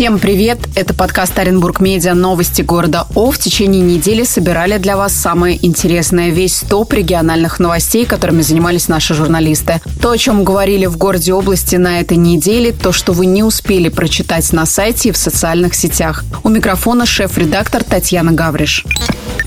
Всем привет! Это подкаст Оренбург Медиа «Новости города О». В течение недели собирали для вас самое интересное. Весь топ региональных новостей, которыми занимались наши журналисты. То, о чем говорили в городе области на этой неделе, то, что вы не успели прочитать на сайте и в социальных сетях. У микрофона шеф-редактор Татьяна Гавриш.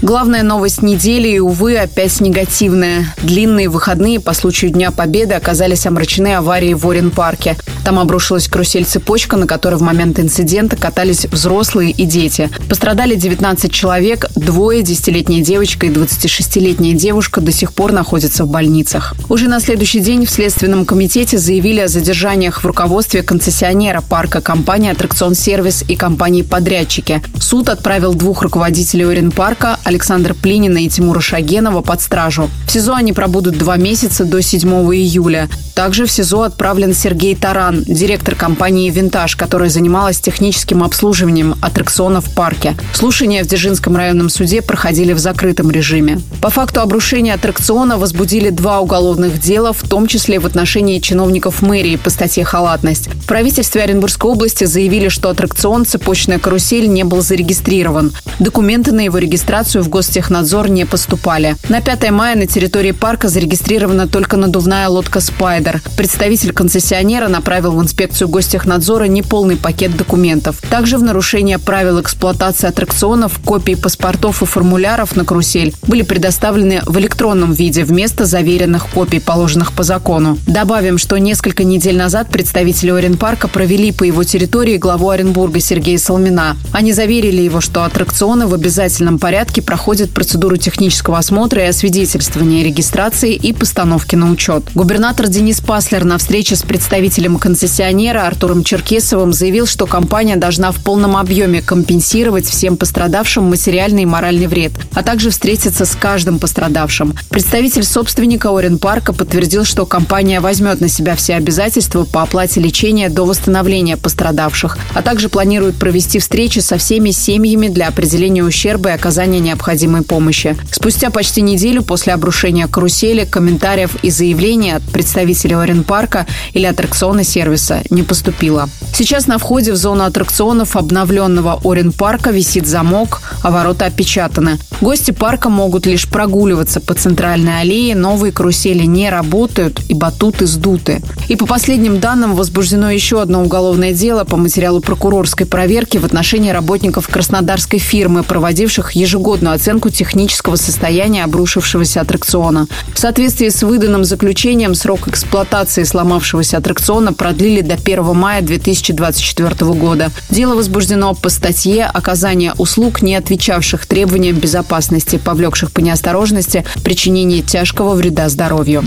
Главная новость недели и, увы, опять негативная. Длинные выходные по случаю Дня Победы оказались омрачены аварией в Орен-парке. Там обрушилась карусель-цепочка, на которой в момент инцидента катались взрослые и дети. Пострадали 19 человек, двое, десятилетняя девочка и 26-летняя девушка до сих пор находятся в больницах. Уже на следующий день в Следственном комитете заявили о задержаниях в руководстве концессионера парка компании «Аттракцион Сервис» и компании-подрядчики. Суд отправил двух руководителей Орен-парка, Александра Плинина и Тимура Шагенова под стражу. В СИЗО они пробудут два месяца до 7 июля. Также в СИЗО отправлен Сергей Таран, директор компании «Винтаж», которая занималась техническим обслуживанием аттракционов в парке. Слушания в Дзержинском районном суде проходили в закрытом режиме. По факту обрушения аттракциона возбудили два уголовных дела, в том числе в отношении чиновников мэрии по статье «Халатность». В правительстве Оренбургской области заявили, что аттракцион «Цепочная карусель» не был зарегистрирован. Документы на его регистрацию в Гостехнадзор не поступали. На 5 мая на территории парка зарегистрирована только надувная лодка «Спайдер». Представитель концессионера направил в инспекцию Гостехнадзора неполный пакет документов. Также в нарушение правил эксплуатации аттракционов копии паспортов и формуляров на карусель были предоставлены в электронном виде вместо заверенных копий, положенных по закону. Добавим, что несколько недель назад представители Оренпарка провели по его территории главу Оренбурга Сергея Солмина. Они заверили его, что аттракционы в обязательном порядке проходит процедуру технического осмотра и освидетельствования регистрации и постановки на учет. Губернатор Денис Паслер на встрече с представителем концессионера Артуром Черкесовым заявил, что компания должна в полном объеме компенсировать всем пострадавшим материальный и моральный вред, а также встретиться с каждым пострадавшим. Представитель собственника Орен Парка подтвердил, что компания возьмет на себя все обязательства по оплате лечения до восстановления пострадавших, а также планирует провести встречи со всеми семьями для определения ущерба и оказания необходимой помощи. Спустя почти неделю после обрушения карусели комментариев и заявлений от представителей Оренпарка или аттракционного сервиса не поступило. Сейчас на входе в зону аттракционов обновленного Оренпарка висит замок, а ворота опечатаны. Гости парка могут лишь прогуливаться по центральной аллее, новые карусели не работают и батуты сдуты. И по последним данным возбуждено еще одно уголовное дело по материалу прокурорской проверки в отношении работников краснодарской фирмы, проводивших ежегодную оценку технического состояния обрушившегося аттракциона. В соответствии с выданным заключением срок эксплуатации сломавшегося аттракциона продлили до 1 мая 2024 года. Дело возбуждено по статье «Оказание услуг, не отвечавших требованиям безопасности, повлекших по неосторожности причинение тяжкого вреда здоровью».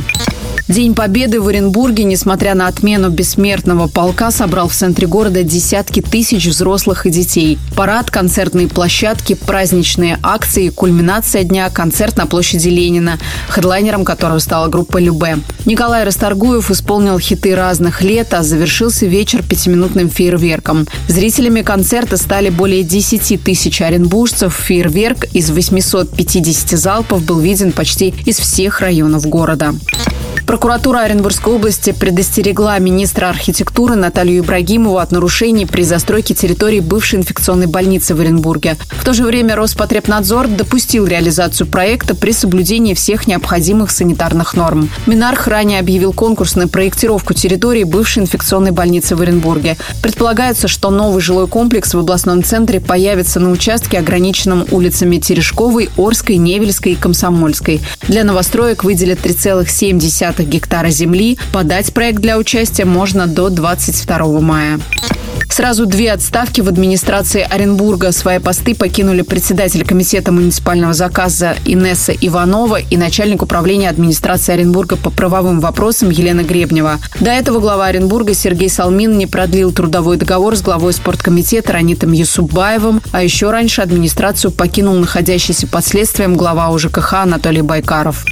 День Победы в Оренбурге, несмотря на отмену бессмертного полка, собрал в центре города десятки тысяч взрослых и детей. Парад, концертные площадки, праздничные акции, кульминация дня – концерт на площади Ленина, хедлайнером которого стала группа «Любе». Николай Расторгуев исполнил хиты разных лет, а завершился вечер пятиминутным фейерверком. Зрителями концерта стали более 10 тысяч оренбуржцев. Фейерверк из 850 залпов был виден почти из всех районов города. Прокуратура Оренбургской области предостерегла министра архитектуры Наталью Ибрагимову от нарушений при застройке территории бывшей инфекционной больницы в Оренбурге. В то же время Роспотребнадзор допустил реализацию проекта при соблюдении всех необходимых санитарных норм. Минарх ранее объявил конкурс на проектировку территории бывшей инфекционной больницы в Оренбурге. Предполагается, что новый жилой комплекс в областном центре появится на участке, ограниченном улицами Терешковой, Орской, Невельской и Комсомольской. Для новостроек выделят 3,7 гектара земли. Подать проект для участия можно до 22 мая. Сразу две отставки в администрации Оренбурга. Свои посты покинули председатель комитета муниципального заказа Инесса Иванова и начальник управления администрации Оренбурга по правовым вопросам Елена Гребнева. До этого глава Оренбурга Сергей Салмин не продлил трудовой договор с главой спорткомитета Ранитом Юсубаевым, а еще раньше администрацию покинул находящийся под следствием глава УЖКХ Анатолий Байкаров.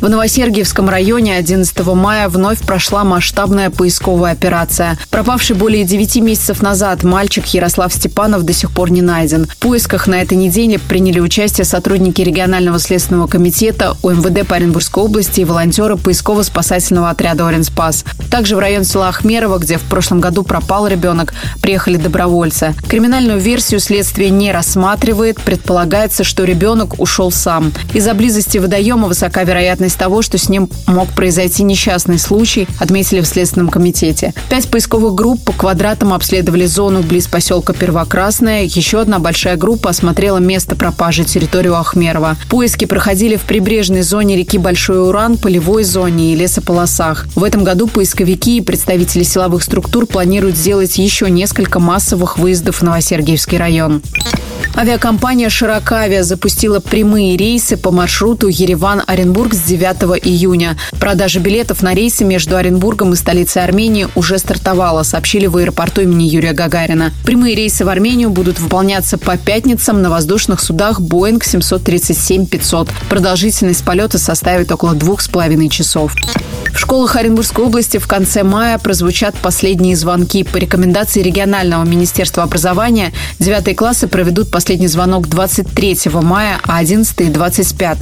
В Новосергиевском районе 11 мая вновь прошла масштабная поисковая операция. Пропавший более 9 месяцев назад мальчик Ярослав Степанов до сих пор не найден. В поисках на этой неделе приняли участие сотрудники регионального следственного комитета УМВД по Оренбургской области и волонтеры поисково-спасательного отряда «Оренспас». Также в район села Ахмерово, где в прошлом году пропал ребенок, приехали добровольцы. Криминальную версию следствие не рассматривает. Предполагается, что ребенок ушел сам. Из-за близости водоема высока вероятность того, что с ним мог произойти несчастный случай, отметили в Следственном комитете. Пять поисковых групп по квадратам обследовали зону близ поселка Первокрасная. Еще одна большая группа осмотрела место пропажи, территорию Ахмерова. Поиски проходили в прибрежной зоне реки Большой Уран, полевой зоне и лесополосах. В этом году поисковики и представители силовых структур планируют сделать еще несколько массовых выездов в Новосергиевский район. Авиакомпания «Широкавиа» запустила прямые рейсы по маршруту Ереван-Оренбург с 9 июня. Продажа билетов на рейсы между Оренбургом и столицей Армении уже стартовала, сообщили в аэропорту имени Юрия Гагарина. Прямые рейсы в Армению будут выполняться по пятницам на воздушных судах Boeing 737-500. Продолжительность полета составит около двух с половиной часов. В школах Оренбургской области в конце мая прозвучат последние звонки. По рекомендации регионального министерства образования, девятые классы проведут последний звонок 23 мая, а 11 – 25.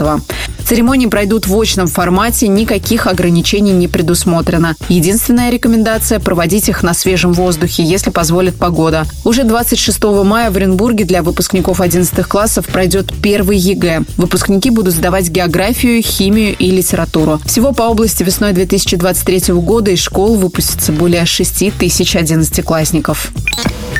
Церемонии пройдут в очном формате, никаких ограничений не предусмотрено. Единственная рекомендация – проводить их на свежем воздухе, если позволит погода. Уже 26 мая в Оренбурге для выпускников 11 классов пройдет первый ЕГЭ. Выпускники будут сдавать географию, химию и литературу. Всего по области весной 2023 года из школ выпустится более 6 тысяч одиннадцатиклассников.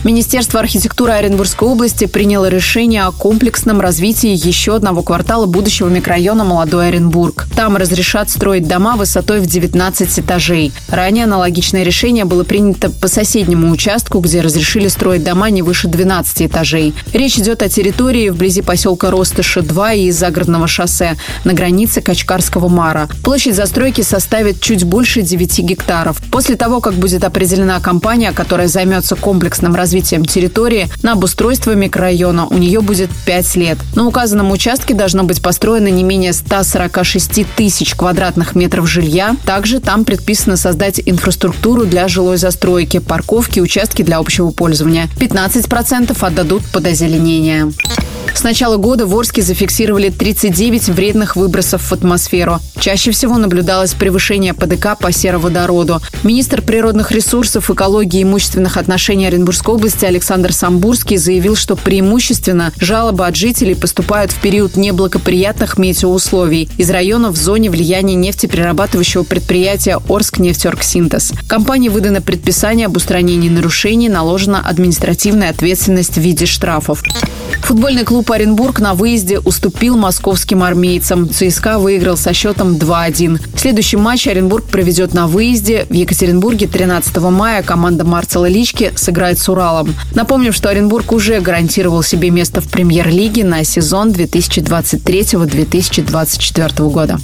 Министерство архитектуры Оренбургской области приняло решение о комплексном развитии еще одного квартала будущего микрорайона «Молодой Оренбург». Там разрешат строить дома высотой в 19 этажей. Ранее аналогичное решение было принято по соседнему участку, где разрешили строить дома не выше 12 этажей. Речь идет о территории вблизи поселка Ростыша-2 и загородного шоссе на границе Качкарского Мара. Площадь застройки составит чуть больше 9 гектаров. После того, как будет определена компания, которая займется комплексным развитием территории на обустройство микрорайона у нее будет 5 лет. На указанном участке должно быть построено не менее 146 тысяч квадратных метров жилья. Также там предписано создать инфраструктуру для жилой застройки, парковки, участки для общего пользования. 15% отдадут под озеленение. С начала года в Орске зафиксировали 39 вредных выбросов в атмосферу. Чаще всего наблюдалось превышение ПДК по сероводороду. Министр природных ресурсов, экологии и имущественных отношений Оренбургской области Александр Самбурский заявил, что преимущественно жалобы от жителей поступают в период неблагоприятных метеоусловий из районов в зоне влияния нефтеперерабатывающего предприятия Орск нефтерксинтез. Компании выдано предписание об устранении нарушений, наложена административная ответственность в виде штрафов. Футбольный клуб Оренбург на выезде уступил московским армейцам. ЦСКА выиграл со счетом 2-1. Следующий матч Оренбург проведет на выезде. В Екатеринбурге 13 мая команда Марцела Лички сыграет с Уралом. Напомним, что Оренбург уже гарантировал себе место в премьер-лиге на сезон 2023-2024 года.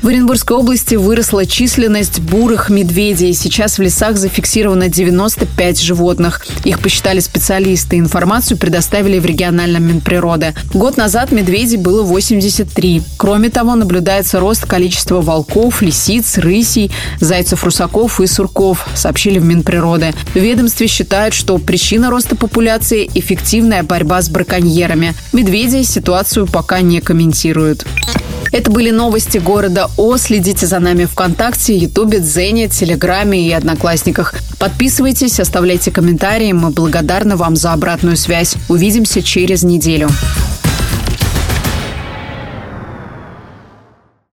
В Оренбургской области выросла численность бурых медведей. Сейчас в лесах зафиксировано 95 животных. Их посчитали специалисты. Информацию предоставили в региональном Минприроды. Год назад медведей было 83. Кроме того, наблюдается рост количества волков, лисиц, рысей, зайцев-русаков и сурков, сообщили в Минприроды. Ведомстве считают, что причина роста популяции – эффективная борьба с браконьерами. Медведи ситуацию пока не комментируют. Это были новости города О. Следите за нами ВКонтакте, Ютубе, Дзене, Телеграме и Одноклассниках. Подписывайтесь, оставляйте комментарии. Мы благодарны вам за обратную связь. Увидимся через неделю.